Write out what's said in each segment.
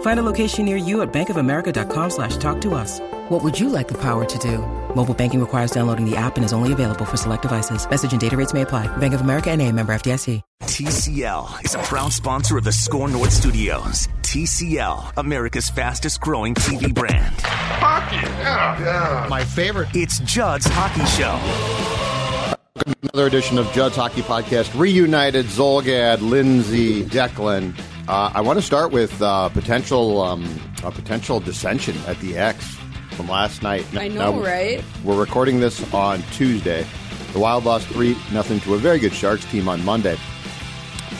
Find a location near you at bankofamerica.com slash talk to us. What would you like the power to do? Mobile banking requires downloading the app and is only available for select devices. Message and data rates may apply. Bank of America and a member FDIC. TCL is a proud sponsor of the Score North Studios. TCL, America's fastest growing TV brand. Hockey, yeah, yeah. My favorite. It's Judd's Hockey Show. Another edition of Judd's Hockey Podcast. Reunited Zulgad, Lindsay, Declan. Uh, I want to start with uh, potential um, a potential dissension at the X from last night. I know, Now, right? We're recording this on Tuesday. The Wild lost three nothing to a very good Sharks team on Monday.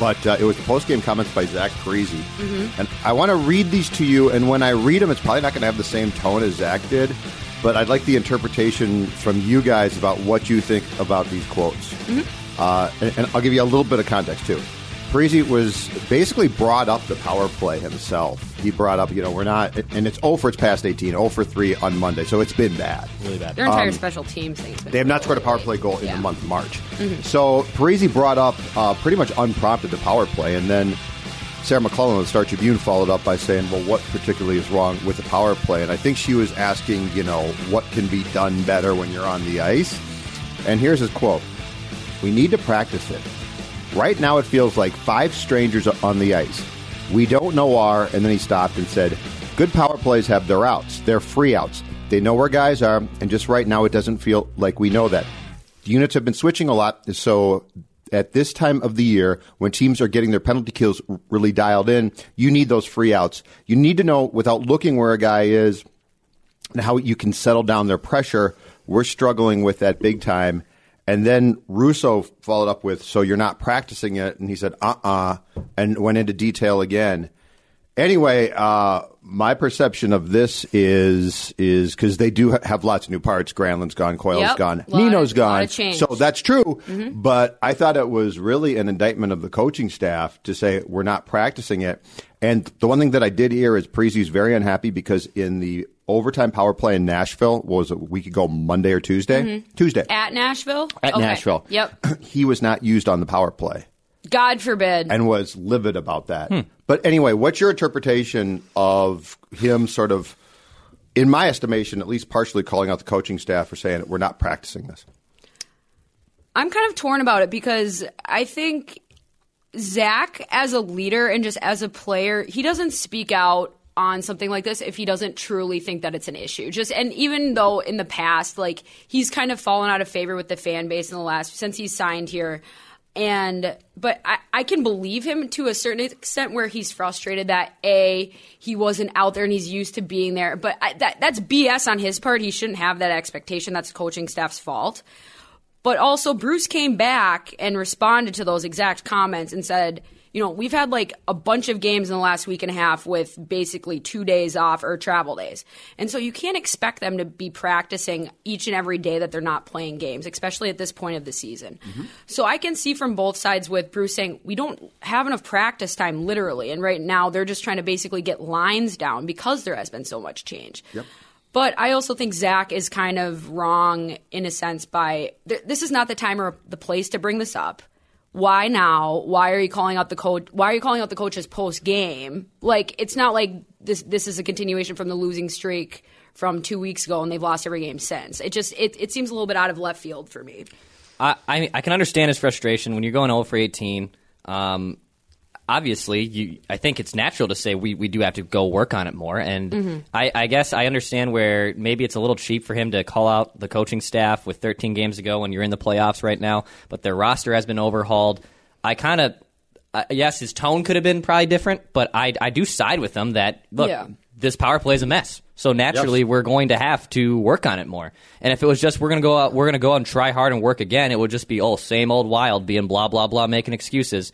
But uh, it was the post game comments by Zach Parise. Mm-hmm. And I want to read these to you, and when I read them, it's probably not going to have the same tone as Zach did. But I'd like the interpretation from you guys about what you think about these quotes. Mm-hmm. Uh, and, and I'll give you a little bit of context, too. Parise was basically brought up the power play himself. He brought up, you know, we're not, and it's 0 for its past 18, 0 for 3 on Monday, so it's been bad. Really bad. Their entire special teams thing. They have not scored a power play goal in Yeah. the month of March. So Parise brought up uh, pretty much unprompted the power play, and then Sarah McClellan of the Star Tribune followed up by saying, "Well, what particularly is wrong with the power play?" And I think she was asking, you know, what can be done better when you're on the ice. And here's his quote: "We need to practice it. Right now, it feels like five strangers on the ice. We don't know our." And then he stopped and said, "Good power plays have their outs. They're free outs. They know where guys are, and just right now, it doesn't feel like we know that. The units have been switching a lot, so." At this time of the year, when teams are getting their penalty kills really dialed in, you need those free outs. You need to know without looking where a guy is and how you can settle down their pressure. We're struggling with that big time. And then Russo followed up with, "So you're not practicing it?" And he said, "Uh-uh," and went into detail again. Anyway, uh, my perception of this is is because they do have lots of new parts. Granlund's gone, Coyle's Yep. gone, Lot Nino's gone. So that's true. Mm-hmm. But I thought it was really an indictment of the coaching staff to say we're not practicing it. And the one thing that I did hear is Parise's very unhappy because in the overtime power play in Nashville, what was it, a week ago, Monday or Tuesday? Mm-hmm. Tuesday. At Nashville? At Okay. Nashville. Yep. he was not used on the power play God forbid. and was livid about that. Hmm. But anyway, what's your interpretation of him sort of, in my estimation, at least partially calling out the coaching staff for saying we're not practicing this? I'm kind of torn about it because I think Zach, as a leader and just as a player, he doesn't speak out on something like this if he doesn't truly think that it's an issue. Just and even though in the past, like he's kind of fallen out of favor with the fan base in the last since he's signed here. And but I, I can believe him to a certain extent where he's frustrated that a he wasn't out there and he's used to being there. But I, that that's BS on his part. He shouldn't have that expectation. That's coaching staff's fault. But also, Bruce came back and responded to those exact comments and said, you know, we've had like a bunch of games in the last week and a half with basically two days off or travel days. And so you can't expect them to be practicing each and every day that they're not playing games, especially at this point of the season. Mm-hmm. So I can see from both sides with Bruce saying, we don't have enough practice time, literally. And right now they're just trying to basically get lines down because there has been so much change. But I also think Zach is kind of wrong in a sense by th- this is not the time or the place to bring this up. Why now? Why are you calling out the coach? Why are you calling out the coaches post game? Like it's not like this. This is a continuation from the losing streak from two weeks ago, and they've lost every game since. It just it, it seems a little bit out of left field for me. I, I I can understand his frustration when you're going 0 for 18. Um, obviously, you I think it's natural to say we, we do have to go work on it more. And I, I guess I understand where maybe it's a little cheap for him to call out the coaching staff with 13 games ago when you're in the playoffs right now, but their roster has been overhauled. I kind of uh, yes, his tone could have been probably different, but I I do side with them that look, Yeah. this power play is a mess. So naturally, Yes. we're going to have to work on it more. And if it was just we're going to go out, we're going to go out and try hard and work again, it would just be oh, same old wild, being blah blah blah, making excuses.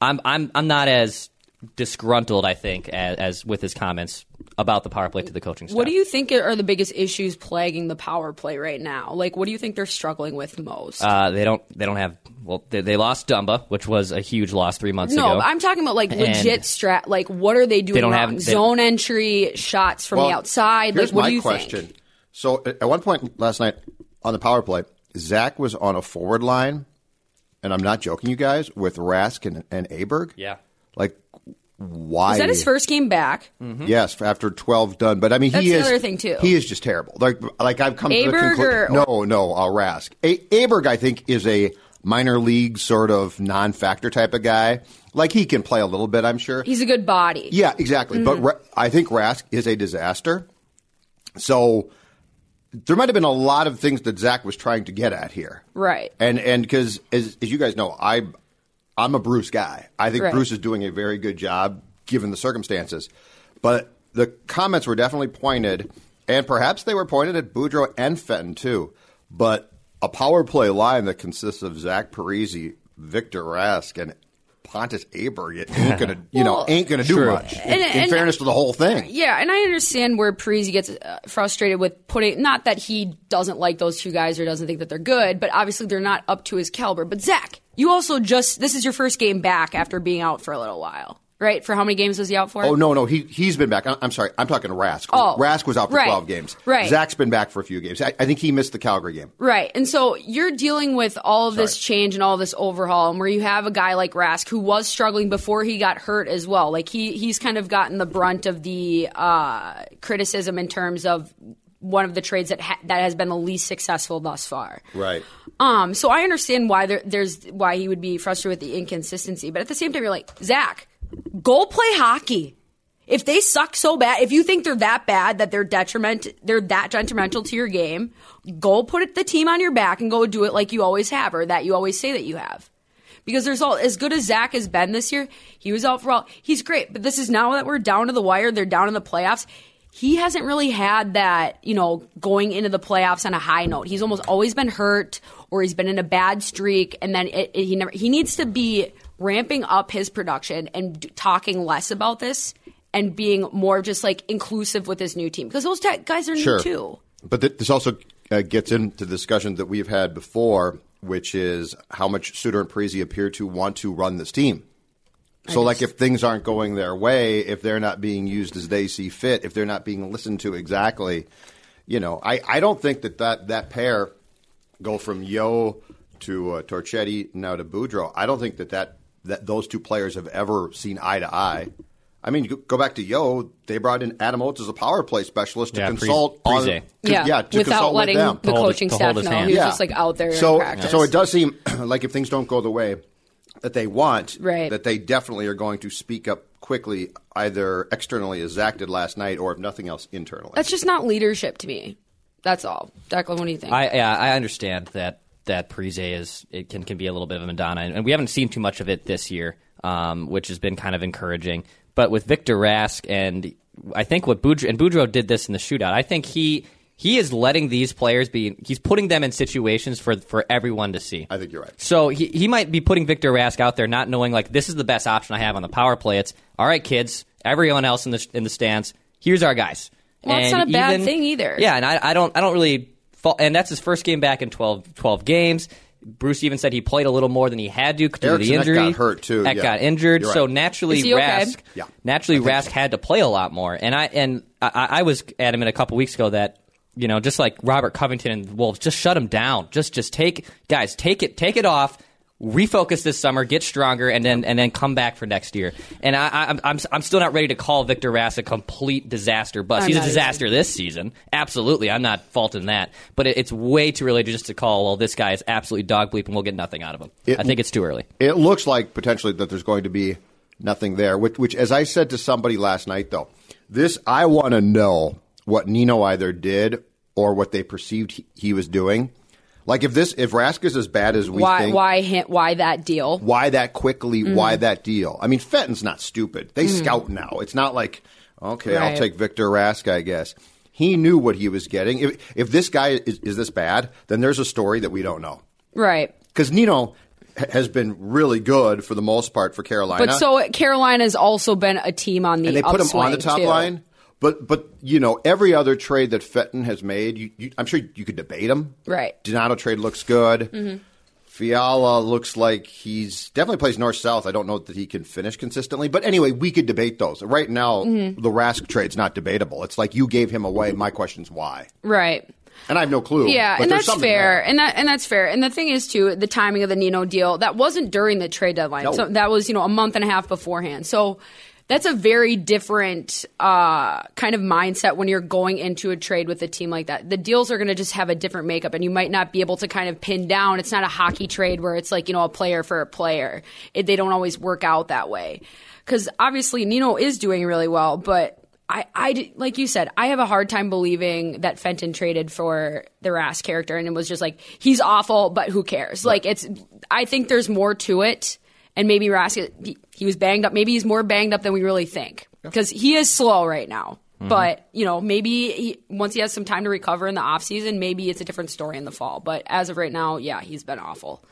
I'm I'm I'm not as disgruntled, I think, as, as with his comments about the power play to the coaching staff. What do you think are the biggest issues plaguing the power play right now? Like, what do you think they're struggling with most? Uh, they don't. They don't have. Well, they, they lost Dumba, which was a huge loss three months no, ago. I'm talking about like And legit strat. Like, what are they doing They don't wrong? have- they- Zone entry, shots from Well, the outside. Here's Like, what my do you question. think? So at at one point last night on the power play, Zach was on a forward line, and I'm not joking, you guys, with Rask and, and Aberg. Yeah. Like, why? Is that his first game back? Yes, after 12 done. But I mean, That's he the is other thing, too. He is just terrible. Like, like I've come to the conclusion. or- No, no, uh, Rask. A- Aberg, I think, is a minor league sort of non-factor type of guy. Like he can play a little bit, I'm sure. He's a good body. Yeah, exactly. Mm-hmm. But Ra- I think Rask is a disaster. So there might have been a lot of things that Zach was trying to get at here. Right. And and because as as you guys know, I I'm a Bruce guy. I think Right. Bruce is doing a very good job given the circumstances. But the comments were definitely pointed, and perhaps they were pointed at Boudreau and Fenton too. But a power play line that consists of Zach Parise, Victor Rask, and Pontus Aberg it ain't gonna you know ain't gonna do True. much. in- And- in fairness to the whole thing. Yeah, and I understand where Parise gets uh, frustrated with putting. Not that he doesn't like those two guys or doesn't think that they're good, but obviously they're not up to his caliber. But Zach, you also just this is your first game back after being out for a little while, right? For how many games was he out for? Oh no, no, he he's been back. I'm sorry, I'm talking Rask. Oh, Rask was out for right, 12 games. right. Zach's been back for a few games. I, I think he missed the Calgary game. Right. And so you're dealing with all of this change and all this overhaul, and where you have a guy like Rask who was struggling before he got hurt as well. Like he he's kind of gotten the brunt of the uh, criticism in terms of one of the trades that ha- that has been the least successful thus far. Right. Um, so I understand why there, there's why he would be frustrated with the inconsistency, but at the same time, you're like Zach, go play hockey. If they suck so bad, if you think they're that bad that they're detriment, they're that detrimental to your game, go put the team on your back and go do it like you always have, or that you always say that you have. Because there's all as good as Zach has been this year. He was out for all. He's great, but this is now that we're down to the wire. They're down in the playoffs. He hasn't really had that, you know, going into the playoffs on a high note. He's almost always been hurt, or he's been in a bad streak, and then it, it- he never. He needs to be ramping up his production and d- talking less about this and being more just like inclusive with his new team because those guys are Sure. new too. But th- this also uh, gets into the discussion that we've had before, which is how much Suter and Parise appear to want to run this team. So, like, if things aren't going their way, if they're not being used as they see fit, if they're not being listened to exactly, you know, I, I don't think that, that that pair go from Yeo to uh, Torchetti now to Boudreau. I don't think that, that that those two players have ever seen eye to eye. I mean, go- go back to Yo. They brought in Adam Oates as a power play specialist to Yeah, consult Pre- on, to- Yeah, to without consult letting with them. the To hold his- coaching to staff know. his hand. He was just like out there So, in practice. so it does seem like if things don't go the way that they want, Right. that they definitely are going to speak up quickly, either externally as Zach did last night, or if nothing else, internally. That's just not leadership to me. That's all. Declan, what do you think? I yeah, I understand that that Parise is it can can be a little bit of a Madonna, and we haven't seen too much of it this year, um, which has been kind of encouraging. But with Victor Rask and I think what Boudreau, and Boudreau did this in the shootout. I think he he is letting these players be. He's putting them in situations for for everyone to see. I think you're right. So he, he might be putting Victor Rask out there, not knowing like this is the best option I have on the power play. It's all right, kids. Everyone else in the in the stands. Here's our guys. Well, it's not a bad thing either. Yeah, and I, I don't I don't really. Fault, and that's his first game back in 12, 12 games. Bruce even said he played a little more than he had to due to the Ek injury. got hurt, too, Ek yeah. got injured, You're so naturally Is he okay? Rask. Yeah. Naturally, Rask so. had to play a lot more, and I and I, I was adamant a couple weeks ago that you know just like Robert Covington and the Wolves, just shut him down. Just just take guys, take it take it off. Refocus this summer, get stronger, and then and then come back for next year. And I, I, I'm I'm I'm still not ready to call Victor Rask a complete disaster bust. I'm He's a not either. disaster this season, absolutely. I'm not faulting that, but it, it's way too early just to call. Well, this guy is absolutely dog bleep, and we'll get nothing out of him. It- I think it's too early. It looks like potentially that there's going to be nothing there. Which, which as I said to somebody last night, though, this I want to know what Nino either did or what they perceived he, he was doing. Like if this if Rask is as bad as we why think, why why that deal? why that quickly? Mm-hmm. Why that deal? I mean, Fenton's not stupid. They scout now. It's not like okay, I'll take Victor Rask. I guess he knew what he was getting. If if this guy is, is this bad, then there's a story that we don't know. Right. Because Nino has been really good for the most part for Carolina. But so Carolina's also been a team on the and they put him on the top too. line. But but you know every other trade that Fenton has made, you, you, I'm sure you could debate him. Right. Donato trade looks good. Mm-hmm. Fiala looks like he's definitely plays north south. I don't know that he can finish consistently, but anyway, we could debate those. Right now, Mm-hmm. the Rask trade's not debatable. It's like you gave him away. My question's why, Right. and I have no clue. Yeah, and that's fair, there. and that and that's fair. And the thing is too, the timing of the Nino deal that wasn't during the trade deadline. No. So that was you know a month and a half beforehand. So that's a very different uh, kind of mindset when you're going into a trade with a team like that. The deals are going to just have a different makeup, and you might not be able to kind of pin down. It's not a hockey trade where it's like you know a player for a player. It, they don't always work out that way because obviously Nino is doing really well, but. I, I, like you said, I have a hard time believing that Fenton traded for the Rask character, and it was just like he's awful, but who cares? Like it's, I think there's more to it, and maybe Rask, he, was banged up. Maybe he's more banged up than we really think because he is slow right now. But you know, maybe he, once he has some time to recover in the off season, maybe it's a different story in the fall. But as of right now, yeah, he's been awful.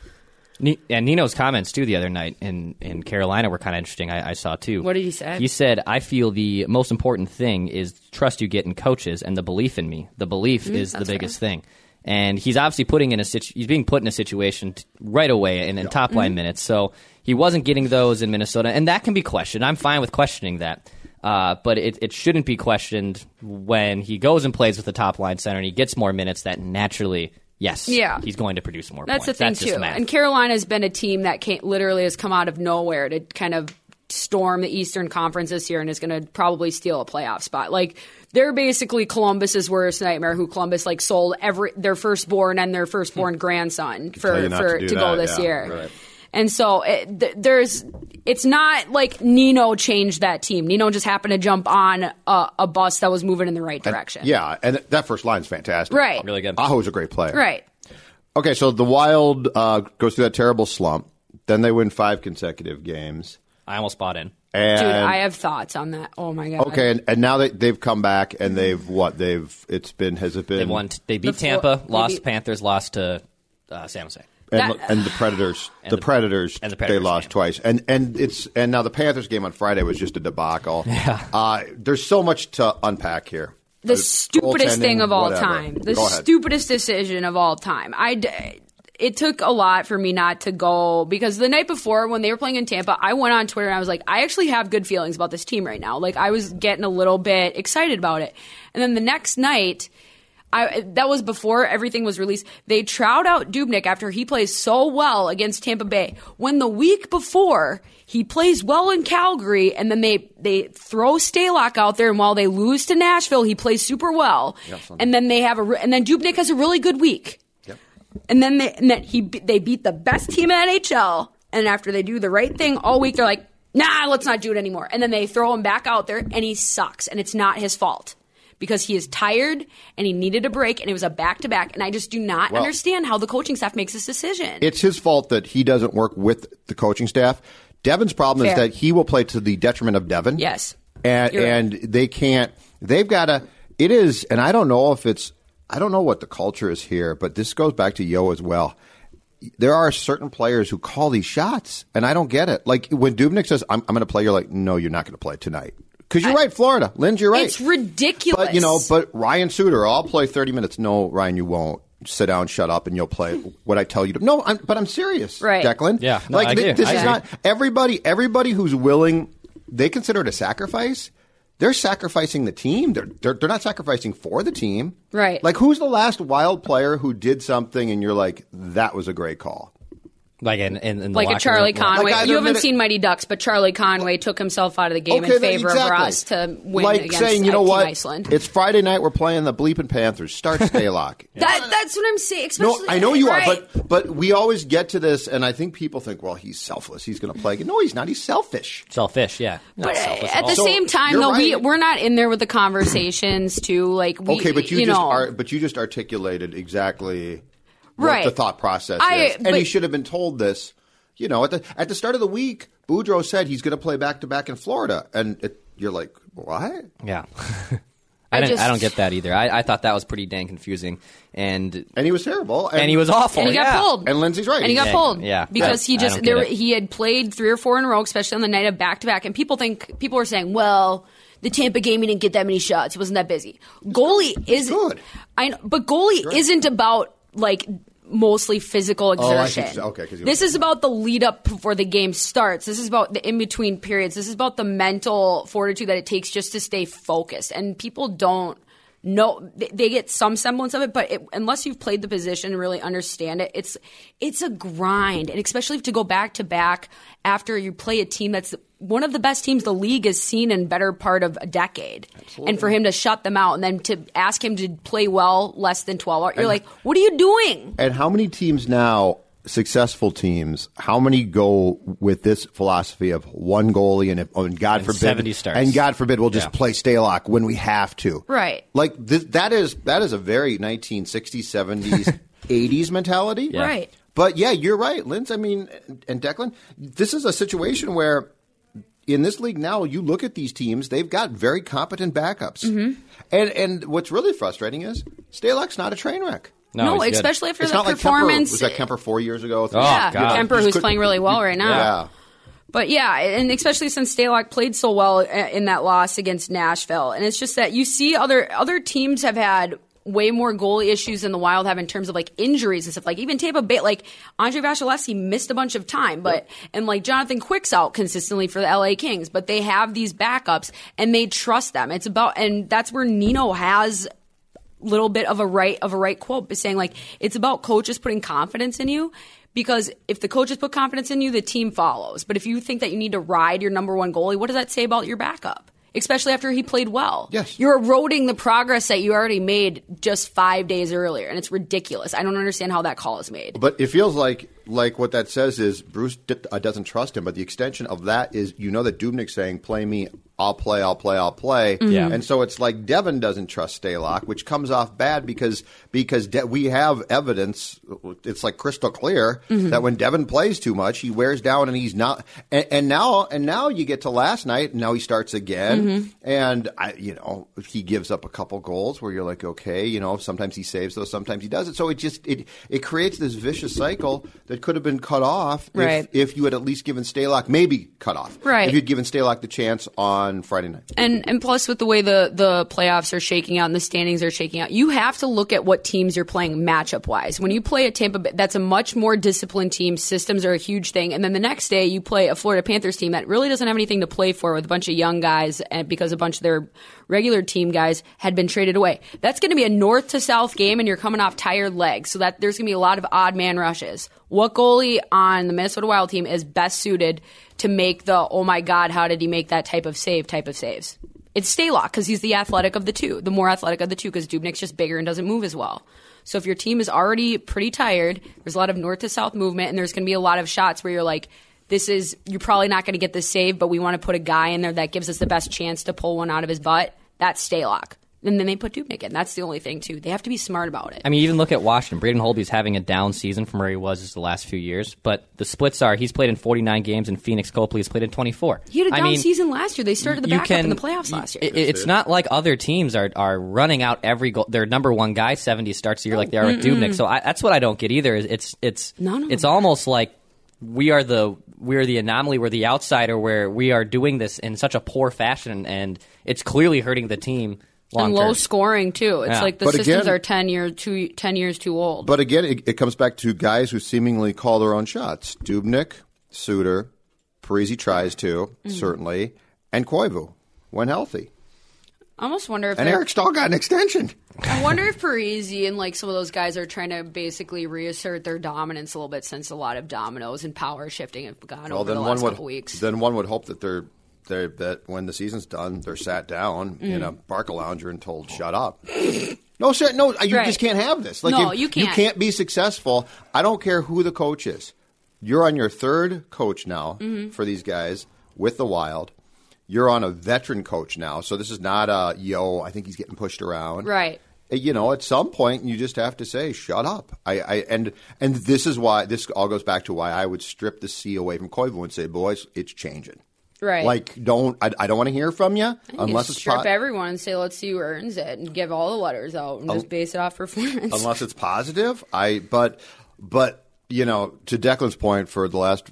And Nino's comments too the other night in, in Carolina were kind of interesting. I, I saw too. What did he say? He said, "I feel the most important thing is trust you get in coaches and the belief in me. The belief is the Mm, biggest thing." And he's obviously putting in a situ- he's being put in a situation t- right away in, in top Mm-hmm. line minutes. So he wasn't getting those in Minnesota, and that can be questioned. I'm fine with questioning that. Uh, but it, it shouldn't be questioned when he goes and plays with the top line center and he gets more minutes. That naturally, yes, Yeah. he's going to produce more. That's points. the thing That's just too. math. And Carolina's been a team that came, literally has come out of nowhere to kind of storm the Eastern Conference this year and is going to probably steal a playoff spot. Like they're basically Columbus's worst nightmare. Who Columbus like sold every their firstborn and their firstborn grandson for you not for to to, do go that, this yeah, year. right. And so it, th- there's, it's not like Nino changed that team. Nino just happened to jump on a, a bus that was moving in the right direction. Yeah, and that first line's fantastic. Right. really good. Aho's a great player. Right. Okay, so the Wild uh, goes through that terrible slump. Then they win five consecutive games. I almost bought in. And Dude, I have thoughts on that. Oh my god. okay, and, and now they, they've come back and they've what they've it's been has it been They won. They beat The Tampa, they lost beat- Panthers, lost to uh, San Jose. And, That- and the Predators the, the- Predators and the they lost game. twice and and it's and now the Panthers game on Friday was just a debacle. Yeah. Uh, there's so much to unpack here. the Uh, stupidest thing of all whatever. time. The stupidest decision of all time. I d- it took a lot for me not to go because the night before when they were playing in Tampa, I went on Twitter and I was like, I actually have good feelings about this team right now. Like I was getting a little bit excited about it. And then the next night, I, that was before everything was released. They trowed out Dubnyk after he plays so well against Tampa Bay. When the week before he plays well in Calgary, and then they they throw Stalock out there, and while they lose to Nashville, he plays super well. and then they have a and then Dubnyk has a really good week. And then they and then he they beat the best team in NHL, and after they do the right thing all week, they're like, nah, let's not do it anymore. And then they throw him back out there, and he sucks, and it's not his fault because he is tired and he needed a break, and it was a back to back. And I just do not Well- understand how the coaching staff makes this decision. It's his fault that he doesn't work with the coaching staff. Devan's problem is that he will play to the detriment of Devan. Yes. and right. and they can't. They've got to. It is, and I don't know if it's. I don't know what the culture is here, but this goes back to Yeo as well. There are certain players who call these shots, and I don't get it. Like when Dubnyk says, "I'm, I'm going to play," you're like, "No, you're not going to play tonight." Because you're right, Florida, Linz, you're right. It's ridiculous. But you know, but Ryan Suter, I'll play 30 minutes. No, Ryan, you won't. Sit down, shut up, and you'll play what I tell you to. No, I'm, but I'm serious, Right. Declan. Yeah, no, like I agree. this I is agree. not everybody. Everybody who's willing, they consider it a sacrifice. They're sacrificing the team. They're, they're they're not sacrificing for the team. Right. Like who's the last wild player who did something and you're like, that was a great call. Like in, in, in the like a Charlie room. Conway. Like you haven't minute- seen Mighty Ducks, but Charlie Conway took himself out of the game in then- favor of exactly. Russ to win like against saying, you know Team what? Iceland. It's Friday night. We're playing the bleeping Panthers. Start Stalock. that, that's what I'm saying. No, Especially, I know you right. are, but but we always get to this, and I think people think, well, he's selfless. He's going to play. No, he's not. He's selfish. Selfish, yeah. Not But uh, selfish at all. the So, same time, you're though, we right. we're not in there with the conversations too. Like, we, Okay, but you, just know, are, but you just articulated exactly Right. what the thought process I- is, and but- he should have been told this. You know, at the at the start of the week, Boudreau said he's going to play back to back in Florida, and it, you're like, what? Yeah. I I, just- I don't get that either. I, I thought that was pretty dang confusing, and And he was terrible, and he was awful. and he got yeah. pulled. And Lindsay's right. And he got Yeah, pulled. yeah. because Yeah. he just there it. he had played three or four in a row, especially on the night of back to back. And people think people are saying, well. The Tampa game, he didn't get that many shots. He wasn't that busy. Goalie is good. I know, but goalie isn't about like mostly physical Oh, I see exertion. what you're- okay, 'cause you- this is about the lead up before the game starts. This is about the in between periods. This is about the mental fortitude that it takes just to stay focused. And people don't know they, get some semblance of it, but it, unless you've played the position and really understand it, it's it's a grind. And especially if to go back to back after you play a team that's one of the best teams the league has seen in better part of a decade, and for him to shut them out and then to ask him to play well less than twelve hours, you're like, what are you doing? And how many teams now, successful teams, how many go with this philosophy of one goalie and, if, oh, and God And forbid, 70 starts. and God forbid we'll just Yeah. play Stalock when we have to. Right. Like this, that is that is a very 1960s, 70s, 80s mentality. Yeah. Right. But yeah, you're right, Linz. I mean, and Declan, this is a situation where in this league now, you look at these teams; they've got very competent backups. Mm-hmm. And and what's really frustrating is Stalock's not a train wreck. No, he's good. especially after It's the not like performance. Kemper. Was that Kemper four years ago? Oh, yeah, God. Kemper, who's playing really well right now. Yeah. But yeah, and especially since Stalock played so well uh, in that loss against Nashville, and it's just that you see other other teams have had way more goalie issues than the Wild have in terms of like injuries and stuff. Like even Tampa Bay, like Andrei Vasilevskiy missed a bunch of time, but and like Jonathan Quick's out consistently for the LA Kings, but they have these backups and they trust them. It's about and that's where Nino has little bit of a right of a right quote but saying like it's about coaches putting confidence in you because if the coaches put confidence in you the team follows but if you think that you need to ride your number one goalie what does that say about your backup especially after he played well Yes. you're eroding the progress that you already made just five days earlier and it's ridiculous i don't understand how that call is made But it feels like like what that says is Bruce d- uh, doesn't trust him. But the extension of that is you know that Dubnyk's saying, "Play me, I'll play, I'll play, I'll play." Mm-hmm. Yeah. And so it's like Devan doesn't trust Stalock, which comes off bad because because De- we have evidence. It's like crystal clear mm-hmm. that when Devan plays too much, he wears down and he's not. And, and now and now you get to last night, and now he starts again, mm-hmm. and I, you know he gives up a couple goals where you're like, okay, you know, sometimes he saves those, sometimes he doesn't. So it just it it creates this vicious cycle that could have been cut off Right. if, if you had at least given Stalock maybe cut off. Right. If you'd given Stalock the chance on Friday night. And and plus with the way the the playoffs are shaking out and the standings are shaking out, you have to look at what teams you're playing matchup wise. When you play a Tampa that's a much more disciplined team. Systems are a huge thing. And then the next day you play a Florida Panthers team that really doesn't have anything to play for with a bunch of young guys and because a bunch of their regular team guys had been traded away. That's going to be a north to south game and you're coming off tired legs. So that there's going to be a lot of odd man rushes. What goalie on the Minnesota Wild team is best suited to make the oh my god, how did he make that type of save type of saves? It's Stalock because he's the athletic of the two, the more athletic of the two because Dubnyk's just bigger and doesn't move as well. So if your team is already pretty tired, there's a lot of north to south movement, and there's going to be a lot of shots where you're like, this is you're probably not going to get this save, but we want to put a guy in there that gives us the best chance to pull one out of his butt. That's Stalock. And then they put Dubnyk in. That's the only thing too. They have to be smart about it. I mean, even look at Washington. Braden Holtby's having a down season from where he was just the last few years. But the splits are he's played in 49 games, and Pheonix Copley has played in 24. he had a I down mean, season last year. They started the backup can- in the playoffs last year. it- it's not like other teams are, are running out every goal. Their number one guy 70 starts a year like they are with Dubnyk. So I, that's what I don't get either. Is it's it's None of it's almost like we are the we are the anomaly. We're the outsider where we are doing this in such a poor fashion, and it's clearly hurting the team. Long and low term. scoring too. It's Yeah. like the But systems again- are ten year too ten years too old. But again, it, it comes back to guys who seemingly call their own shots. Dubnyk, Suter, Parise tries to, Mm-hmm. certainly, and Koivu when healthy. I almost wonder if And they're- Eric Staal got an extension. I wonder if Parise and like some of those guys are trying to basically reassert their dominance a little bit since a lot of dominoes and power shifting have gone Well, over then the one last would couple weeks. then one would hope that they're they that when the season's done, they're sat down in Mm. a Barca lounger and told, "Shut up." No, sir, no, you Right. just can't have this. Like, No, you can't. You can't be successful. I don't care who the coach is. You're on your third coach now Mm-hmm. for these guys with the Wild. You're on a veteran coach now, so this is not a Yeo. I think he's getting pushed around. Right. you know, at some point, you just have to say, "Shut up." I, I and and this is why this all goes back to why I would strip the C away from Koivu and say, "Boys, it's changing." Right. Like, don't I, I don't want to hear from you You unless it's strip po- everyone and say, let's see who earns it, and give all the letters out, and just base it off performance. unless it's positive. I but but you know, to Declan's point, for the last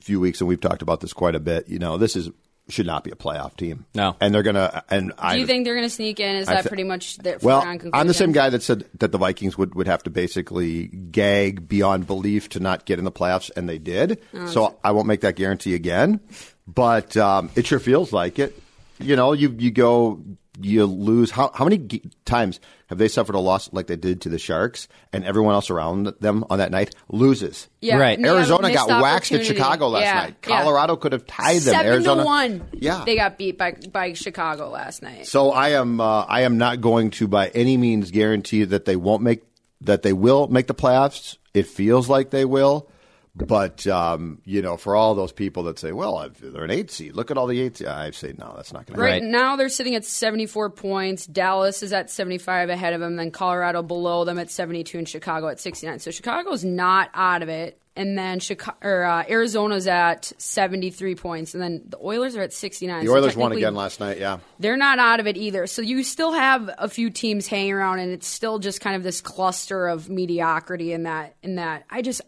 few weeks, and we've talked about this quite a bit. You know, this is should not be a playoff team. No. and they're gonna. And I Do you think they're going to sneak in? Is I that thi- pretty much their Well. I'm the same guy that said that the Vikings would, would have to basically gag beyond belief to not get in the playoffs, and they did. Oh, so I won't make that guarantee again, but um, it sure feels like it. You know, you you go, you lose. How how many g- times have they suffered a loss like they did to the Sharks, and everyone else around them on that night loses? Yeah, Right. and they Arizona got missed waxed at. Chicago last Yeah, night. yeah. Colorado could have tied them. Seven Arizona to one. Yeah, they got beat by by Chicago last night. so I am uh, I am not going to by any means guarantee that they won't make that they will make the playoffs. It feels like they will, but um, you know, for all those people that say, "Well, if they're an eight seed, look at all the eight." seed," I say, no, that's not going to Right, Right. now they're sitting at 74 points. Dallas is at 75 ahead of them. Then Colorado below them at 72, and Chicago at 69. So Chicago's not out of it. And then Chicago, or, uh, Arizona's at 73 points, and then the Oilers are at 69. The So Oilers won again last night. Yeah, They're not out of it either. So you still have a few teams hanging around, and it's still just kind of this cluster of mediocrity in that. In that, I just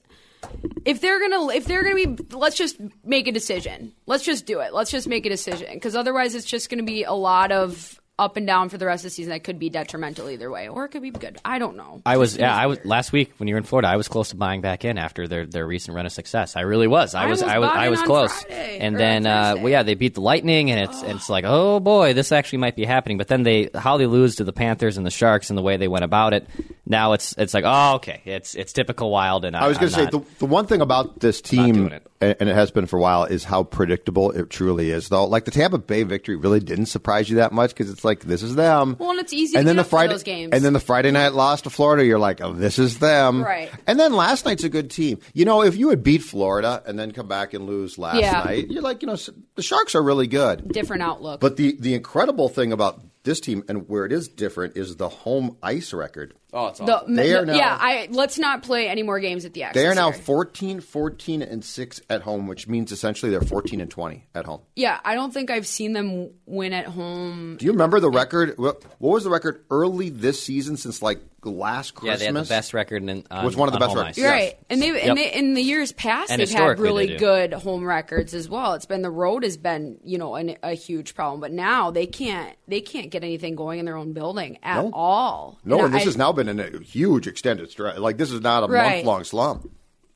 if they're gonna if they're gonna be let's just make a decision. Let's just do it. Let's just make a decision because otherwise it's just gonna be a lot of up and down for the rest of the season that could be detrimental either way, or it could be good. I don't know. I was yeah I was last week when you were in Florida I was close to buying back in after their, their recent run of success I really was I I was was I was I was close Friday, and then uh, well yeah they beat the Lightning and it's it's like oh boy this actually might be happening but then they how they lose to the Panthers and the Sharks and the way they went about it now it's it's like oh okay it's it's typical Wild and I was going to say the, the one thing about this team, it. and and it has been for a while, is how predictable it truly is. Though, like the Tampa Bay victory really didn't surprise you that much because it's like this is them. Well, and it's easy to and then the Friday those games. and then the Friday night loss to Florida, you're like, oh, this is them. Right. And then last night's a good team. You know, if you would beat Florida and then come back and lose last Yeah. night, you're like, you know, the Sharks are really good. different outlook. But the the incredible thing about this team and where it is different is the home ice record. Oh it's the, They are now- yeah, I let's not play any more games at the X. They are now year. 14, 14, and 6 at home, which means essentially they're 14 and 20 at home. Yeah, I don't think I've seen them win at home. Do you remember the record? What what was the record early this season since like last yeah Christmas? they had the best record in uh, on, Was one of the on best records. ice. Yes. Right, and they Yep. and they, in the years past And they've had really they good home records as well. It's been the road has been you know an, a huge problem, but now they can't they can't get anything going in their own building at No. all. No, and this I- has now been in a huge extended stretch. Like this is not a Right. month long slump.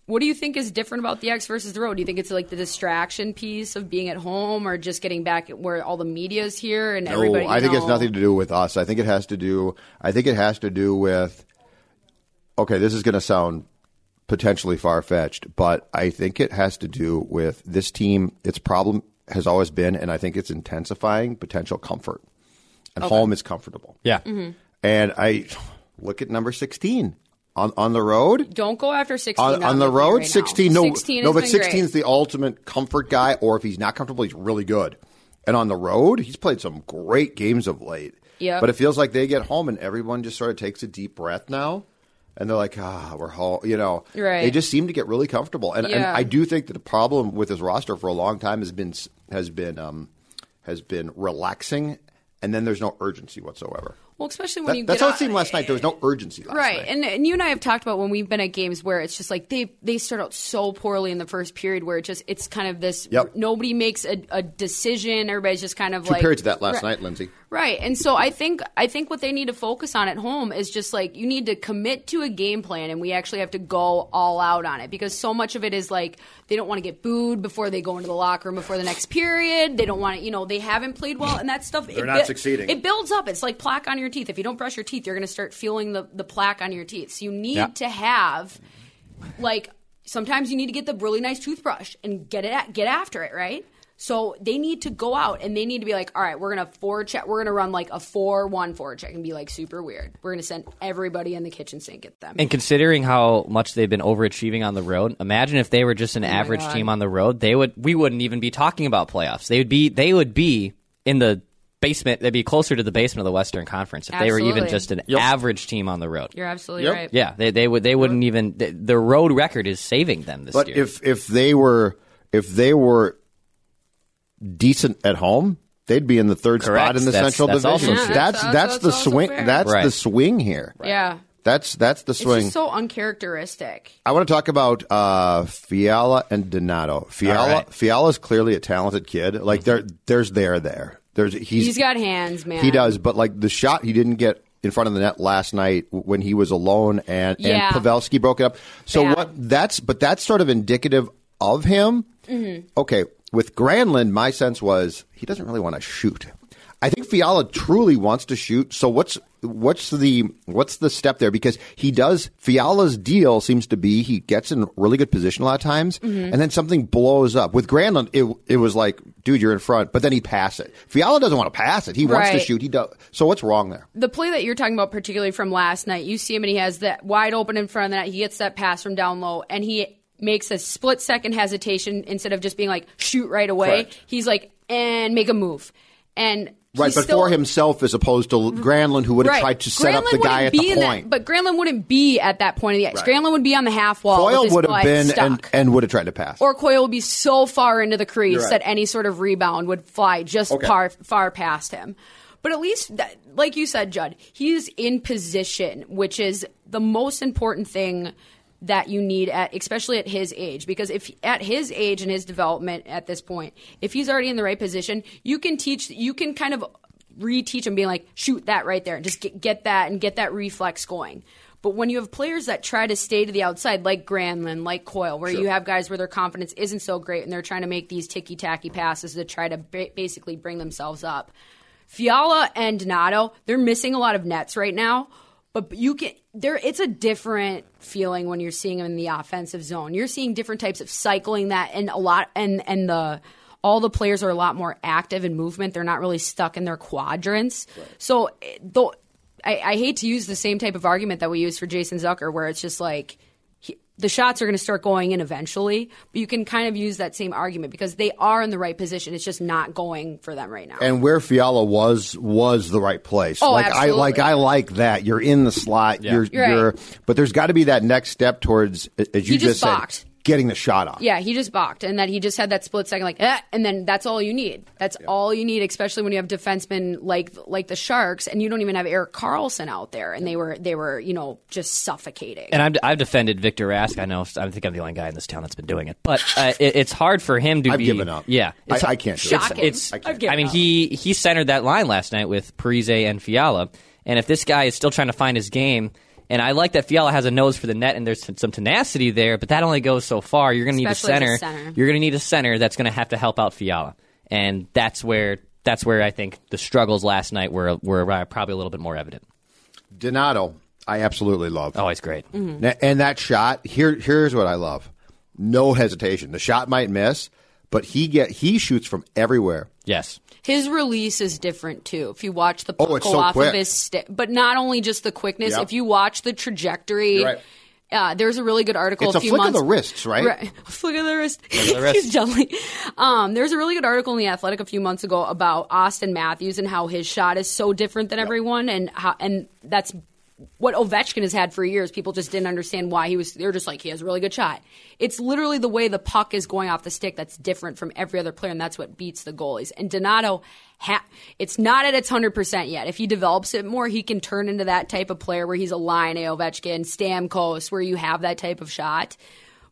What do you think is different about the X versus the road? Do you think it's like the distraction piece of being at home, or just getting back where all the media is here and everybody? I think you it's nothing to do with us. I think it has to do. I think it has to do with. Okay, this is going to sound potentially far fetched, but I think it has to do with this team. Its problem has always been, and I think it's intensifying potential comfort. And home is comfortable. yeah mm-hmm. And I look at number sixteen on on the road. Don't go after sixteen On, on the road, right now. sixteen. No, 16 no, but sixteen is the ultimate comfort guy. Or if he's not comfortable, he's really good. And on the road, he's played some great games of late. Yep. But it feels like they get home and everyone just sort of takes a deep breath now, and they're like, ah, we're home. You know, Right. They just seem to get really comfortable. And, and I do think that the problem with his roster for a long time has been has been um, has been relaxing, and then there's no urgency whatsoever. Well, especially when That- you that's get how it seemed last night. There was no urgency last right night. and, and you and i have talked about when we've been at games where it's just like they they start out so poorly in the first period where it just it's kind of this Yep. nobody makes a, a decision everybody's just kind of Two like periods of that last Right. night, Lindsay. Right. And so I think I think what they need to focus on at home is just like you need to commit to a game plan and we actually have to go all out on it because so much of it is like they don't want to get booed before they go into the locker room before the next period. They don't want to, you know, they haven't played well and that stuff They're it not succeeding. It builds up. It's like plaque on your teeth. If you don't brush your teeth, you're going to start feeling the the plaque on your teeth. So you need Yeah. to have like sometimes you need to get the really nice toothbrush and get it at, get after it, right? So they need to go out and they need to be like, all right, we're gonna forward check. We're gonna run like a four-one forward check and be like super weird. We're gonna send everybody in the kitchen sink at them. And considering how much they've been overachieving on the road, imagine if they were just an oh average God. team on the road, they would we wouldn't even be talking about playoffs. They would be they would be in the basement. They'd be closer to the basement of the Western Conference if they were even just an average team on the road. You're absolutely Yep. right. Yeah, they they would they wouldn't even the, the road record is saving them this But year. if if they were if they were decent at home, they'd be in the third Correct. spot in the That's- Central that's Division. true. that's Yeah, that's, that's- the that's also swing. fair. That's Right. the swing here. Yeah. That's that's the It's swing. just so uncharacteristic. I want to talk about uh, Fiala and Donato. Fiala All right. Fiala's clearly a talented kid. Like there there's there there. There's he's, He's got hands, man. he does, but like the shot he didn't get in front of the net last night when he was alone and Yeah. and Pavelski broke it up. So what that's but that's sort of indicative of him. Mm-hmm. Okay, with Granlund, my sense was he doesn't really want to shoot. I think Fiala truly wants to shoot. So what's what's the what's the step there? Because he does Fiala's deal seems to be he gets in really good position a lot of times, Mm-hmm. and then something blows up. With Granlund, it it was like, dude, you're in front, but then he pass it. Fiala doesn't want to pass it. He wants to shoot. He does. So what's wrong there? the play that you're talking about, particularly from last night, you see him and he has that wide open in front of the net. He gets that pass from down low, and he makes a split second hesitation instead of just being like shoot right away. Correct. He's like and make a move, and Right, but still, for himself as opposed to mm-hmm. Granlund, who would have Right. tried to set up the guy at the in that- point. but Granlund wouldn't be at that point of the ice. Right. Granlund would be on the half wall. Coyle would have been and, stuck. and would have tried to pass. or Coyle would be so far into the crease right. that any sort of rebound would fly just Okay. far far past him. But at least, that, like you said, Judd, he's in position, which is the most important thing that you need at especially at his age because if at his age and his development at this point if he's already in the right position you can teach you can kind of reteach him being like shoot that right there. And just get, get that and get that reflex going. But when you have players that try to stay to the outside, like Granlund, like Coyle, where you have guys where their confidence isn't so great and they're trying to make these ticky tacky passes to try to ba- basically bring themselves up. Fiala and Donato, they're missing a lot of nets right now, but you can there. It's a different feeling when you're seeing them in the offensive zone. You're seeing different types of cycling that, and a lot, and and the all the players are a lot more active in movement. They're not really stuck in their quadrants. So eh, though I, I hate to use the same type of argument that we use for Jason Zucker, where it's just like the shots are going to start going in eventually, but you can kind of use that same argument because they are in the right position. It's just not going for them right now. and where Fiala was was the right place. Oh, like I like. I like that. You're in the slot. You're, You're right. you're but there's got to be that next step towards as you He just said, balked. Getting the shot off. Yeah, he just balked, and that he just had that split second, like, eh, and then that's all you need. That's all you need, especially when you have defensemen like like the Sharks, and you don't even have Erik Karlsson out there, and they were they were you know just suffocating. And I'm, I've defended Victor Rask. I know. I think I'm the only guy in this town that's been doing it. But uh, it, it's hard for him to I've be. given up. Yeah, I- it's, I can't do it. Shocking. It's. I've I, given mean, up. he he centered that line last night with Parise and Fiala. And if this guy is still trying to find his game, and I like that Fiala has a nose for the net, and there's some tenacity there, but that only goes so far. You're going to need a Especially as a center. center. You're going to need a center that's going to have to help out Fiala, and that's where that's where I think the struggles last night were were uh, probably a little bit more evident. Donato, I absolutely love. Oh, he's great. Na- And that shot, here here's what I love. No hesitation. The shot might miss, but he get he shoots from everywhere. Yes. His release is different too. If you watch the puck Oh, it's go so off quick. of his stick, but not only just the quickness. Yep. If you watch the trajectory, You're right. uh, there's a really good article. It's a few flick of months, the wrists, right? Flick of the wrist. of the wrist. He's jelly. Um, there's a really good article in the Athletic a few months ago about Auston Matthews and how his shot is so different than everyone, and how and that's what Ovechkin has had for years. People just didn't understand why he was. They're just like he has a really good shot. It's literally the way the puck is going off the stick that's different from every other player, and that's what beats the goalies. And Donato, ha- it's not at its hundred percent yet. If he develops it more, he can turn into that type of player where he's a Line Ovechkin, Stamkos, where you have that type of shot.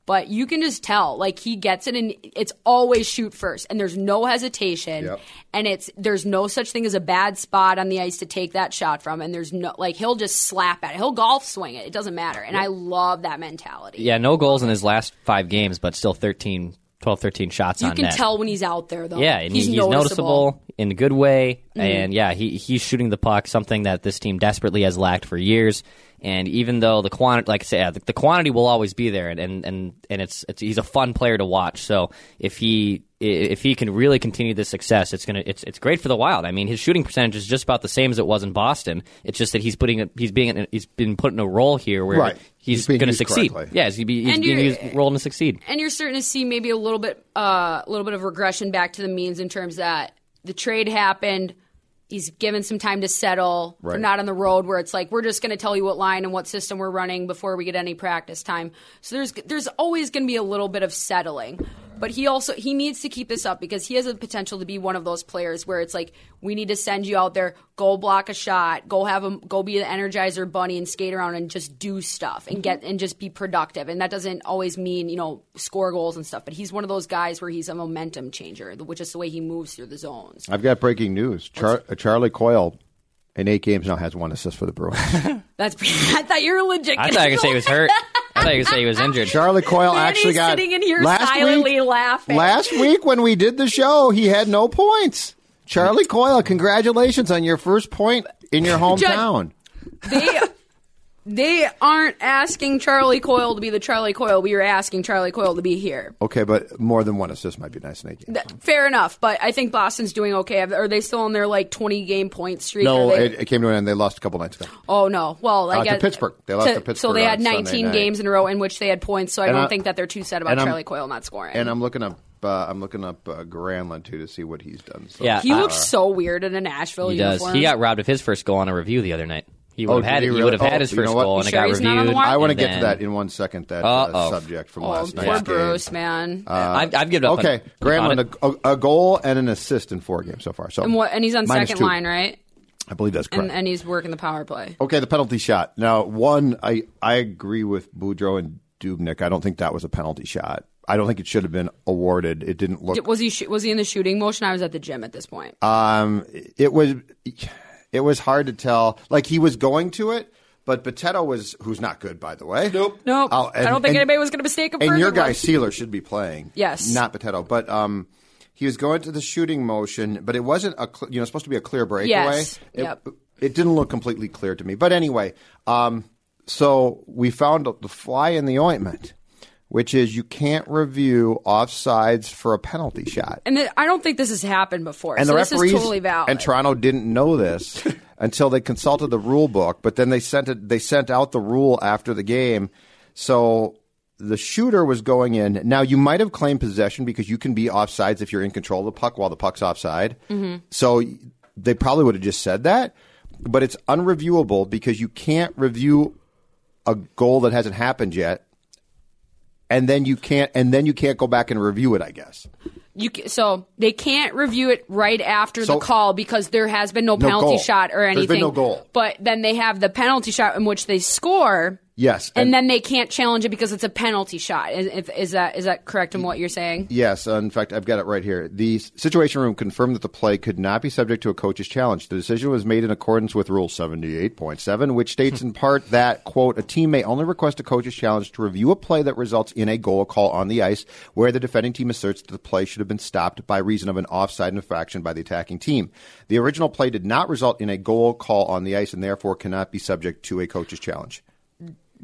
But you can just tell, like he gets it, and it's always shoot first, and there's no hesitation, Yep. and it's there's no such thing as a bad spot on the ice to take that shot from, and there's no like he'll just slap at it, he'll golf swing it, it doesn't matter, and I love that mentality. Yeah, no goals in his last five games, but still 13, 12, 13 shots you on can net. tell when he's out there though. Yeah, and he's, he's, he's noticeable. noticeable in a good way, Mm-hmm. and yeah, he he's shooting the puck, something that this team desperately has lacked for years. And even though the quantity, like I say, yeah, the, the quantity will always be there, and and and, and it's, it's he's a fun player to watch. So if he if he can really continue this success, it's gonna it's it's great for the Wild. I mean, his shooting percentage is just about the same as it was in Boston. It's just that he's putting a, he's being he's been put in a role here where Right. he's, He's going to succeed. correctly. Yeah, he's, be, he's And being used role to succeed. and you're starting to see maybe a little bit uh, a little bit of regression back to the means in terms that the trade happened He's given some time to settle. Right. They're not on the road where it's like we're just going to tell you what line and what system we're running before we get any practice time. So there's there's always going to be a little bit of settling. But he also he needs to keep this up because he has a potential to be one of those players where it's like we need to send you out there, go block a shot, go have him go be the energizer bunny and skate around and just do stuff and get and just be productive. And that doesn't always mean, you know, score goals and stuff, but he's one of those guys where he's a momentum changer, which is the way he moves through the zones. I've got breaking news. Char- uh, Charlie Coyle in eight games now has one assist for the Bruins. That's I thought you were legit. I thought I were gonna say he was hurt. I thought you were gonna say he was injured. Charlie Coyle Manny's actually got sitting in here last silently week, laughing. Last week when we did the show, he had no points. Charlie Coyle, congratulations on your first point in your hometown. they they aren't asking Charlie Coyle to be the Charlie Coyle. We are asking Charlie Coyle to be here. Okay, but more than one assist might be nice in eight games. Th- Fair enough, but I think Boston's doing okay. Are they still on their like twenty game point streak? No, Are they- it, it came to an end. They lost a couple nights ago. Oh no! Well, I Uh, to Pittsburgh. They lost to So Pittsburgh So they on had 19 games in a row in which they had points. So I And don't I- think that they're too sad about and I'm- Charlie Coyle not scoring. And I'm looking up. Uh, I'm looking up uh, Granlund too to see what he's done. So Yeah, he uh, looks so weird in a Nashville He does. uniform. He got robbed of his first goal on a review the other night. He Oh, would have had he he really? would have had Oh, his you first goal You and it got he's not on reviewed. I want to and get to that in one second. That uh, Uh-oh. subject from Oh, last poor game. Bruce, man. I've, I've given up. Okay, on, on a, a goal and an assist in four games so far. So and, what, and he's on minus second two. line, right? I believe that's correct. And, and he's working the power play. Okay, the penalty shot. Now, one, I, I agree with Boudreau and Dubnyk. I don't think that was a penalty shot. I don't think it should have been awarded. It didn't look. Was he sh- was he in the shooting motion? I was at the gym at this point. Um, it was it was hard to tell. Like he was going to it, but Potato was who's not good, by the way. Nope. nope. I and- don't think and- anybody was going to mistake him And a your guy one. Seeler should be playing. Yes. not Potato, but um, he was going to the shooting motion, but it wasn't a cl- you know supposed to be a clear breakaway. Yes. It, Yep. it didn't look completely clear to me. But anyway, um, so we found the fly in the ointment, which is you can't review offsides for a penalty shot. And I don't think this has happened before. And so the this referees is totally valid. and Toronto didn't know this until they consulted the rule book. But then they sent it. They sent out the rule after the game. So the shooter was going in. Now you might have claimed possession because you can be offsides if you're in control of the puck while the puck's offside. Mm-hmm. So they probably would have just said that. But it's unreviewable because you can't review a goal that hasn't happened yet. And then you can't, and then you can't go back and review it. I guess. You so they can't review it right after So- the call because there has been no No penalty goal. shot or There's anything. been no goal. But then they have the penalty shot in which they score. Yes, And, then they can't challenge it because it's a penalty shot. Is, is that is that correct in what you're saying? Yes, uh, in fact, I've got it right here. The Situation Room confirmed that the play could not be subject to a coach's challenge. The decision was made in accordance with Rule 78.7, which states in part that, quote, a team may only request a coach's challenge to review a play that results in a goal call on the ice where the defending team asserts that the play should have been stopped by reason of an offside infraction by the attacking team. The original play did not result in a goal call on the ice and therefore cannot be subject to a coach's challenge.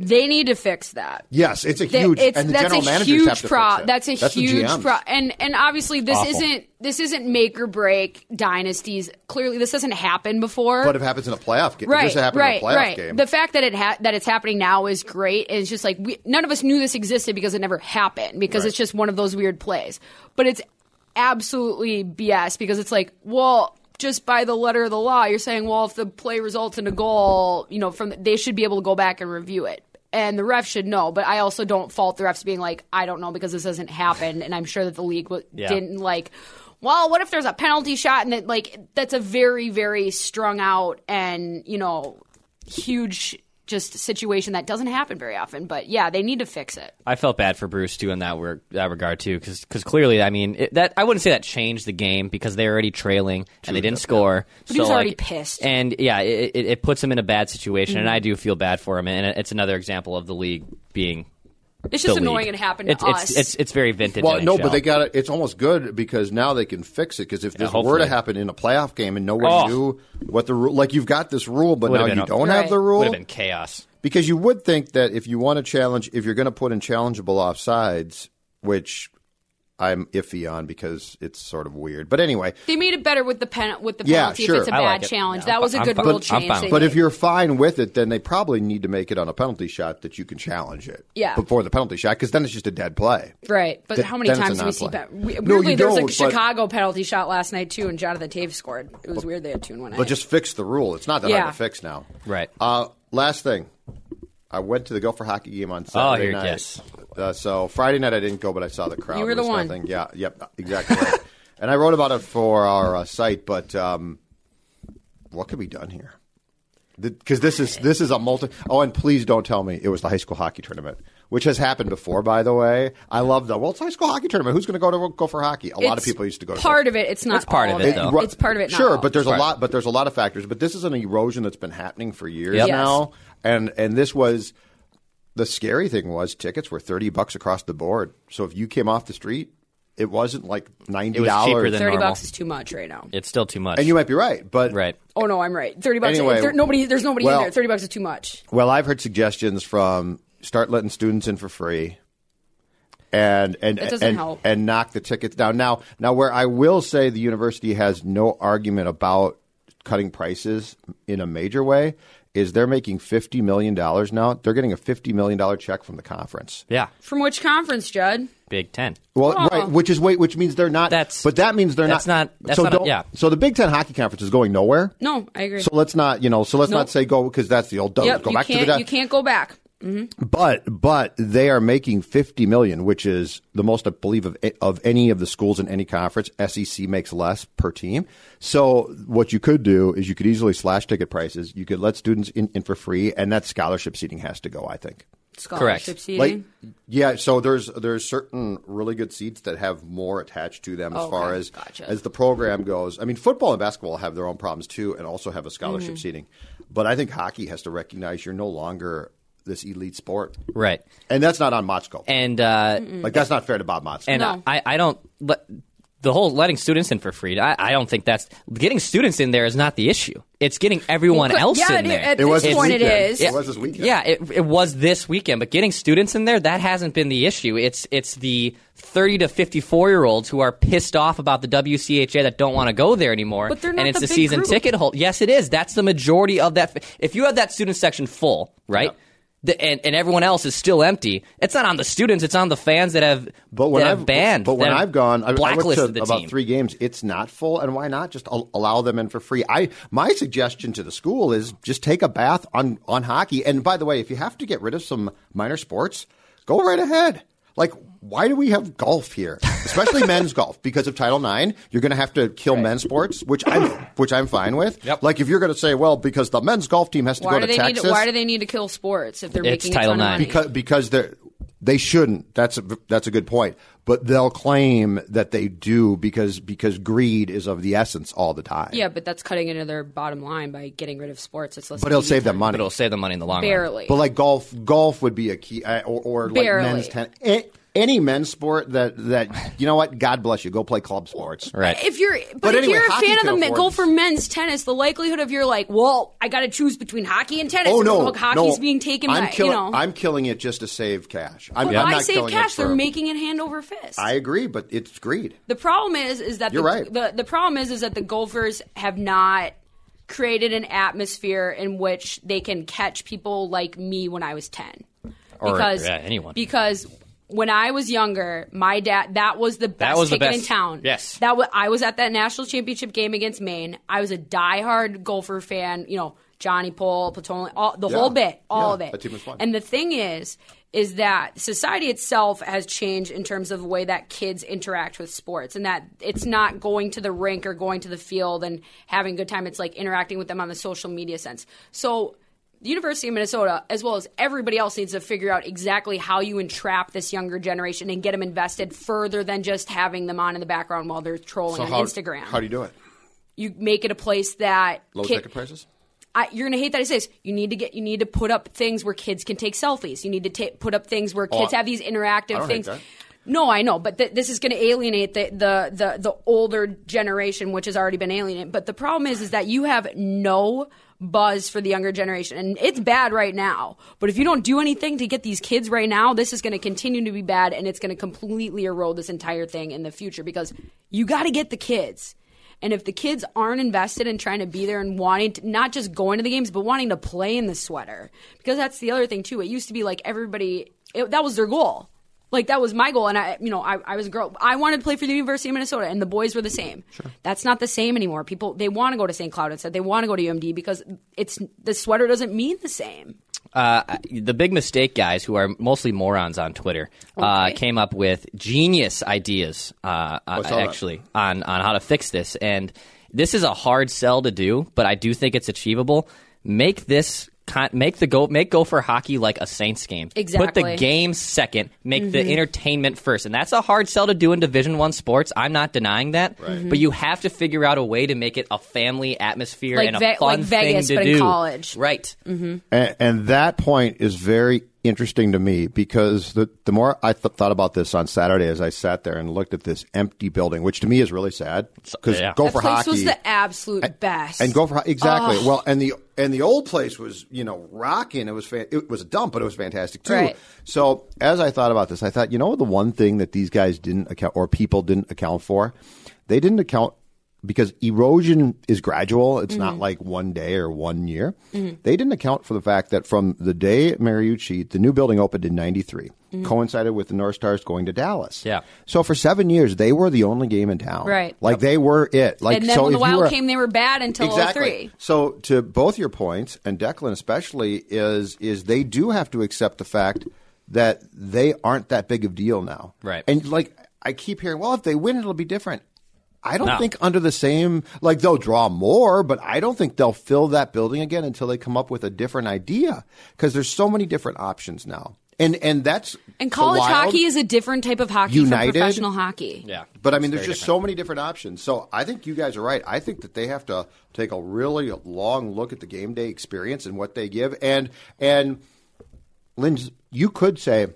They need to fix that. Yes, it's a huge, it's- and the that's general a managers huge have to fix it. That's a the huge GMs. pro- and and obviously this Awful. isn't this isn't make or break dynasties. Clearly, this hasn't happened before. But if it happens in a playoff game, right, right, in a playoff right. game. The fact that it ha- that it's happening now is great. It's just like we, none of us knew this existed because it never happened because Right. it's just one of those weird plays. But it's absolutely BS because it's like, well, just by the letter of the law, you're saying, well, if the play results in a goal, you know, from they should be able to go back and review it. And the ref should know, but I also don't fault the refs being like, I don't know because this hasn't happened, and I'm sure that the league w- Yeah. didn't like. Well, what if there's a penalty shot and that like that's a very very strung out and you know huge just situation that doesn't happen very often. But yeah, they need to fix it. I felt bad for Bruce too in that wor- that regard too, because clearly, I mean, it, that I wouldn't say that changed the game because they were already trailing and they didn't score. But he was already like, pissed. and yeah, it, it, it puts him in a bad situation, Mm-hmm. and I do feel bad for him. And it's another example of the league being. It's just annoying league. it happened to it's, us. It's, it's it's very vintage. Well, no, but they got it. It's almost good because now they can fix it. Because if this were to happen in a playoff game and no one Oh. knew what the rule, like you've got this rule, but Would've now you a- don't Right. have the rule, would have been chaos. because you would think that if you want to challenge, if you're going to put in challengeable offsides, which I'm iffy on because it's sort of weird. But anyway, They made it better with the pen with the Yeah, penalty sure. if it's a I bad like it. challenge. Yeah, that was a I'm good fine- rule I'm change. fine they with but made. if you're fine with it, then they probably need to make it on a penalty shot that you can challenge it. Yeah. Before the penalty shot, because then it's just a dead play. Right, but Th- how many then it's a times do we see non-play. that? We, No, weirdly, you there was a don't, but- Chicago penalty shot last night too, and Jonathan Toews scored. It was weird they had two and one. But just fix the rule. It's not that Yeah. hard to fix now. Right. Uh, last thing. I went to the Gopher hockey game on Oh, Saturday here- night. yes. Uh, so Friday night I didn't go, but I saw the crowd. You were the one. Nothing. Yeah. Yep. Exactly. right. And I wrote about it for our uh, site, but um, what could be done here? Because this is this is a multi. Oh, and please don't tell me it was the high school hockey tournament, which has happened before. By the way, I love the well, it's high school hockey tournament. Who's going to go to Gopher hockey? A lot of It's people used to go. to part of it. It's not It's part all of it, though. Ru- It's part of it. Not Sure, all. but there's a lot. But there's a lot of factors. But this is an erosion that's been happening for years Yep. Yes. now, and and this was the scary thing was tickets were thirty bucks across the board. So if you came off the street, it wasn't like ninety It was cheaper dollars. than thirty normal. bucks is too much right now. It's still too much. And you might be right, but right. Oh no, I'm right. Thirty bucks. Anyway, there, nobody. There's nobody well- in there. Thirty bucks is too much. Well, I've heard suggestions from start letting students in for free. And and and, help. and knock the tickets down. Now now where I will say the university has no argument about cutting prices in a major way is they're making fifty million dollars now. They're getting a fifty million dollar check from the conference. Yeah. From which conference, Judd? Big Ten. Well, Oh. right, which is wait, which means they're not. That's- but that means they're that's not. not- that's so not a- don't- yeah. So the Big Ten hockey conference is going nowhere. No, I agree. So let's not, you know, so let's Nope. not say go because that's the old. Don't yep, go you back can't. the. you can't go back. But but they are making fifty million, which is the most I believe of of any of the schools in any conference. SEC makes less per team. So what you could do is you could easily slash ticket prices. You could let students in, in for free, and that scholarship seating has to go. I think. Scholarship seating. Like yeah, so there's there's certain really good seats that have more attached to them as Okay, far as gotcha. as the program goes. I mean, football and basketball have their own problems too, and also have a scholarship Mm-hmm. seating. But I think hockey has to recognize you're no longer this elite sport, Right. and that's not on Motzko. And uh, Like that's not fair to Bob Motzko. and No. I, I don't. But the whole letting students in for free. I, I don't think that's getting students in there is not the issue. It's getting everyone Well, else yeah, in it- there. at It was this this point it weekend. is. It was this weekend. Yeah, it, it was this weekend, but getting students in there that hasn't been the issue. It's it's the thirty to fifty four year olds who are pissed off about the WCHA that don't want to go there anymore. But they're not and it's the the big season group. ticket hold. Yes, it is. That's the majority of that. If you have that student section full, right? The, and, and everyone else is still empty. It's not on the students; it's on the fans that have But when I've banned. but when I've gone, I, I went blacklisted to the about team. three games. It's not full, and why not just allow them in for free? I my suggestion to the school is just take a bath on on hockey. And by the way, if you have to get rid of some minor sports, go right ahead. Like, why do we have golf here, especially men's golf? Because of Title IX, you're going to have to kill men's sports, which I'm which I'm fine with. Yep. Like, if you're going to say, well, because the men's golf team has to Why go do to they Texas, need? Why do they need to kill sports if they're It's making Title a ton of IX. money? because because they they shouldn't. That's a, that's a good point. But they'll claim that they do because because greed is of the essence all the time. yeah, but that's cutting into their bottom line by getting rid of sports. It's less. But it'll TV save them money. but it'll save them money in the long run. barely. But like golf, golf would be a key, uh, or, or like Barely. men's tennis. A- any men's sport that that you know what? God bless you. Go play club sports. Right. If you're, but, But if anyway, you're a fan of can the men, go for men's tennis. The likelihood of you're like, well, I got to choose between hockey and tennis. Oh and no, look, hockey's no. being taken I'm by killing. you know. I'm killing it just to save cash. I'm, but I'm not save cash? It They're making it hand over fist. I agree, but it's greed. The problem is, is that You're the, right. the the problem is, is that the Gophers have not created an atmosphere in which they can catch people like me when I was ten. Or, Because yeah, anyone. Because when I was younger, my dad that was the best was the ticket in town. Yes. that was, I was at that national championship game against Maine. I was a diehard Gopher fan. You know, Johnny Pohl, Platone, all the Yeah. whole bit, all Yeah, of it. that team was fun. And the thing is, is that society itself has changed in terms of the way that kids interact with sports, and that it's not going to the rink or going to the field and having a good time. It's like interacting with them on the social media sense. So. The University of Minnesota, as well as everybody else, needs to figure out exactly how you entrap this younger generation and get them invested further than just having them on in the background while they're trolling So on how, Instagram. How do you do it? you make it a place that Low kid- ticket prices. I, you're gonna hate that I say this. You need to get. You need to put up things where kids can take selfies. You need to ta- put up things where oh, kids I- have these Oh, interactive things. No, I know, but th- this is going to alienate the, the the the older generation, which has already been alienated. But the problem is, is that you have no buzz for the younger generation, and it's bad right now. But if you don't do anything to get these kids right now, this is going to continue to be bad, and it's going to completely erode this entire thing in the future because you got to get the kids. And if the kids aren't invested in trying to be there and wanting to, not just going to the games, but wanting to play in the sweater, because that's the other thing too. It used to be like everybody, it, that was their goal. Like that was my goal, and I, you know, I, I was a girl. I wanted to play for the University of Minnesota, and the boys were the same. Sure. That's not the same anymore. People they want to go to St. Cloud instead. They want to go to UMD because it's the sweater doesn't mean the same. Uh, the big mistake guys, who are mostly morons on Twitter, uh, came up with genius ideas. Uh, uh, What's that? actually, on on how to fix this, and this is a hard sell to do, but I do think it's achievable. Make this. Con- Make the go make Gopher hockey like a Saints game. Exactly. Put the Mm-hmm. game second. Make the entertainment first, and that's a hard sell to do in Division One sports. I'm not denying that, Mm-hmm. but you have to figure out a way to make it a family atmosphere Like and a Ve- fun like Vegas, thing to but in do. college. Right. And, and that point is very interesting to me because the, the more I th- thought about this on Saturday as I sat there and looked at this empty building, which to me is really sad because yeah. go That for place hockey was the absolute best. and go for Ho- exactly well and the and the old place was you know rocking. It was fan- it was a dump but it was fantastic too. Right. so as i thought about this i thought you know the one thing that these guys didn't account or people didn't account for? They didn't account because erosion is gradual it's not mm-hmm. like one day or one year mm-hmm. they didn't account for the fact that from the day mariucci the new building opened in 93 mm-hmm. coincided with the north stars going to dallas Yeah. so for seven years they were the only game in town Right. like they were it like and then so when the if you Wild were- came, they were bad until exactly. 03. So to both your points, and Declan especially, is is they do have to accept the fact that they aren't that big of deal now. Right. And like I keep hearing, well, if they win, it'll be different. I don't No. think under the same like they'll draw more, but I don't think they'll fill that building again until they come up with a different idea because there's so many different options now. And and that's And college Wild- hockey is a different type of hockey United? from professional hockey. Yeah. But I mean, there's very just so many different options. So I think you guys are right. I think that they have to take a really long look at the game day experience and what they give. And and Lynn, you could say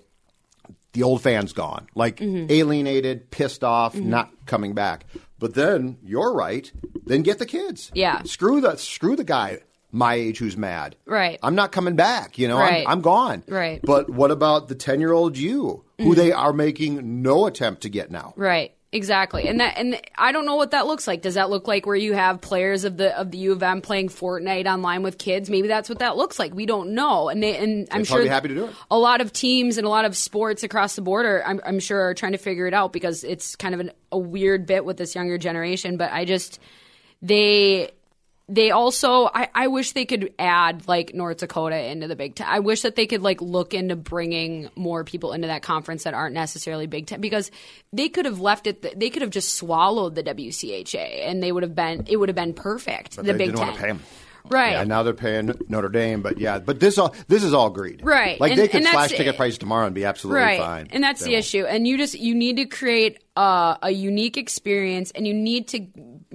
the old fan's gone, like Mm-hmm. alienated, pissed off, not coming back. But then you're right. Then get the kids. Yeah. Screw the screw the guy my age who's mad. Right. I'm not coming back. You know. I'm- Right. I'm, gone. Right. But what about the ten year old you, who mm-hmm. they are making no attempt to get now? Right. Exactly. And that and I don't know what that looks like. Does that look like where you have players of the of the U of M playing Fortnite online with kids? Maybe that's what that looks like. We don't know. And they and I'm They'd sure be happy to do it. a lot of teams and a lot of sports across the border I'm, I'm sure are trying to figure it out because it's kind of an, a weird bit with this younger generation but i just they they also I, I wish they could add like north dakota into the big ten i wish that they could like look into bringing more people into that conference that aren't necessarily big ten because they could have left it they could have just swallowed the wcha and they would have been it would have been perfect But the they big didn't ten want to pay him. right Yeah, now they're paying Notre Dame, but yeah, but this all this is all greed, Right, Like and- they could slash ticket prices tomorrow and be absolutely right. fine. And that's They the won't. issue. And you just you need to create a, a unique experience, and you need to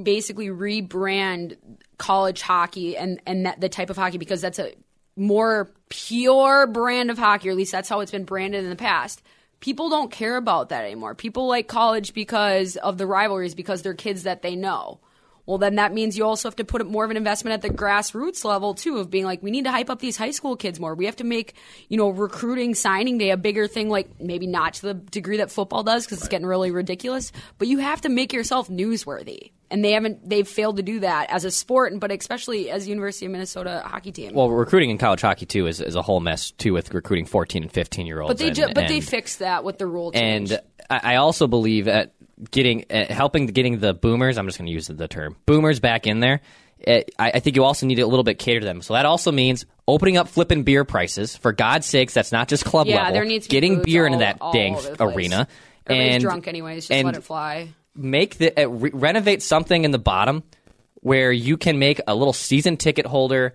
basically rebrand college hockey and and that, the type of hockey because that's a more pure brand of hockey, or at least that's how it's been branded in the past. People don't care about that anymore. People like college because of the rivalries, because they're kids that they know. Well, then that means you also have to put more of an investment at the grassroots level too, of being like, we need to hype up these high school kids more. We have to make, you know, recruiting signing day a bigger thing. Like maybe not to the degree that football does because it's getting really ridiculous. But you have to make yourself newsworthy, and they haven't. They've failed to do that as a sport, but especially as University of Minnesota hockey team. Well, recruiting in college hockey too is, is a whole mess too with recruiting 14 and 15 year olds. but they and, ju- but they fixed that with the rule change. and I I also believe at getting uh, helping getting the boomers. I'm just going to use the term boomers back in there. Uh, I, I think you also need to a little bit cater to them. So that also means opening up flipping beer prices. For God's sakes, that's not just club level. yeah, level. there needs to be getting beer into that dang arena. Everybody's and drunk anyways. Just and let it fly. Make the uh, re- renovate something in the bottom where you can make a little season ticket holder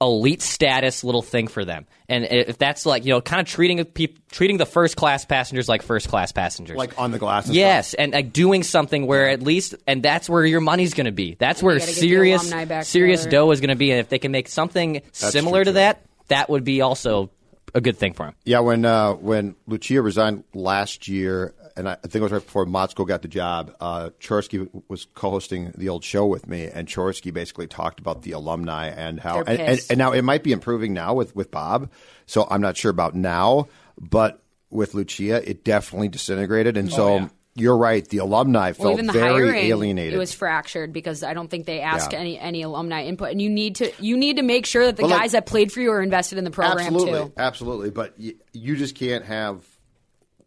elite status little thing for them. And if that's like, you know, kind of treating peop- treating the first class passengers like first class passengers. like on the glass. And Yes, and like doing something where at least, and that's where your money's going to be. That's where gotta get the serious, serious together. dough is going to be. And if they can make something similar true, to too. that, that would be also a good thing for him. Yeah, when uh, when Lucia resigned last year, and I think it was right before Motzko got the job, uh, Chorske was co-hosting the old show with me, and Chorske basically talked about the alumni and how, and, and, and now it might be improving now with with Bob, so I'm not sure about now, but with Lucia, it definitely disintegrated, and so. yeah. You're right. The alumni Well, felt even the very hiring, alienated. it was fractured because I don't think they asked Yeah. any any alumni input. And you need to you need to make sure that the But, like- guys that played for you are invested in the program absolutely, too. absolutely. But y- you just can't have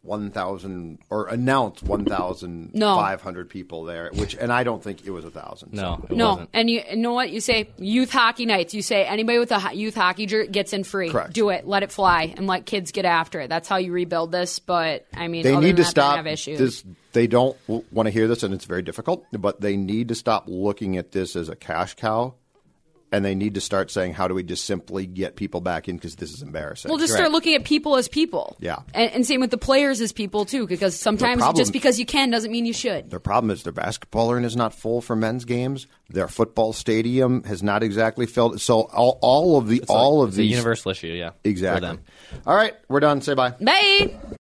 one thousand or announce one thousand five hundred people there. Which, and I don't think it was a thousand. No, it No, wasn't. and you, you know what you say? Youth hockey nights. You say anybody with a youth hockey jersey gets in free. Correct. Do it. Let it fly, and let kids get after it. That's how you rebuild this. But I mean, they other need than to that, they're stop Have issues. this. They don't want to hear this, and it's very difficult. But they need to stop looking at this as a cash cow, and they need to start saying, "How do we just simply get people back in? Because this is embarrassing." We'll just start looking at people as people. Yeah. and, and same with the players as people too. Because sometimes problem- just because you can doesn't mean you should. Their problem is their basketball arena is not full for men's games. Their football stadium has not exactly filled. So all, all of the all of It's a these universal issue, yeah. for exactly. them. All right, we're done. Say bye. Bye.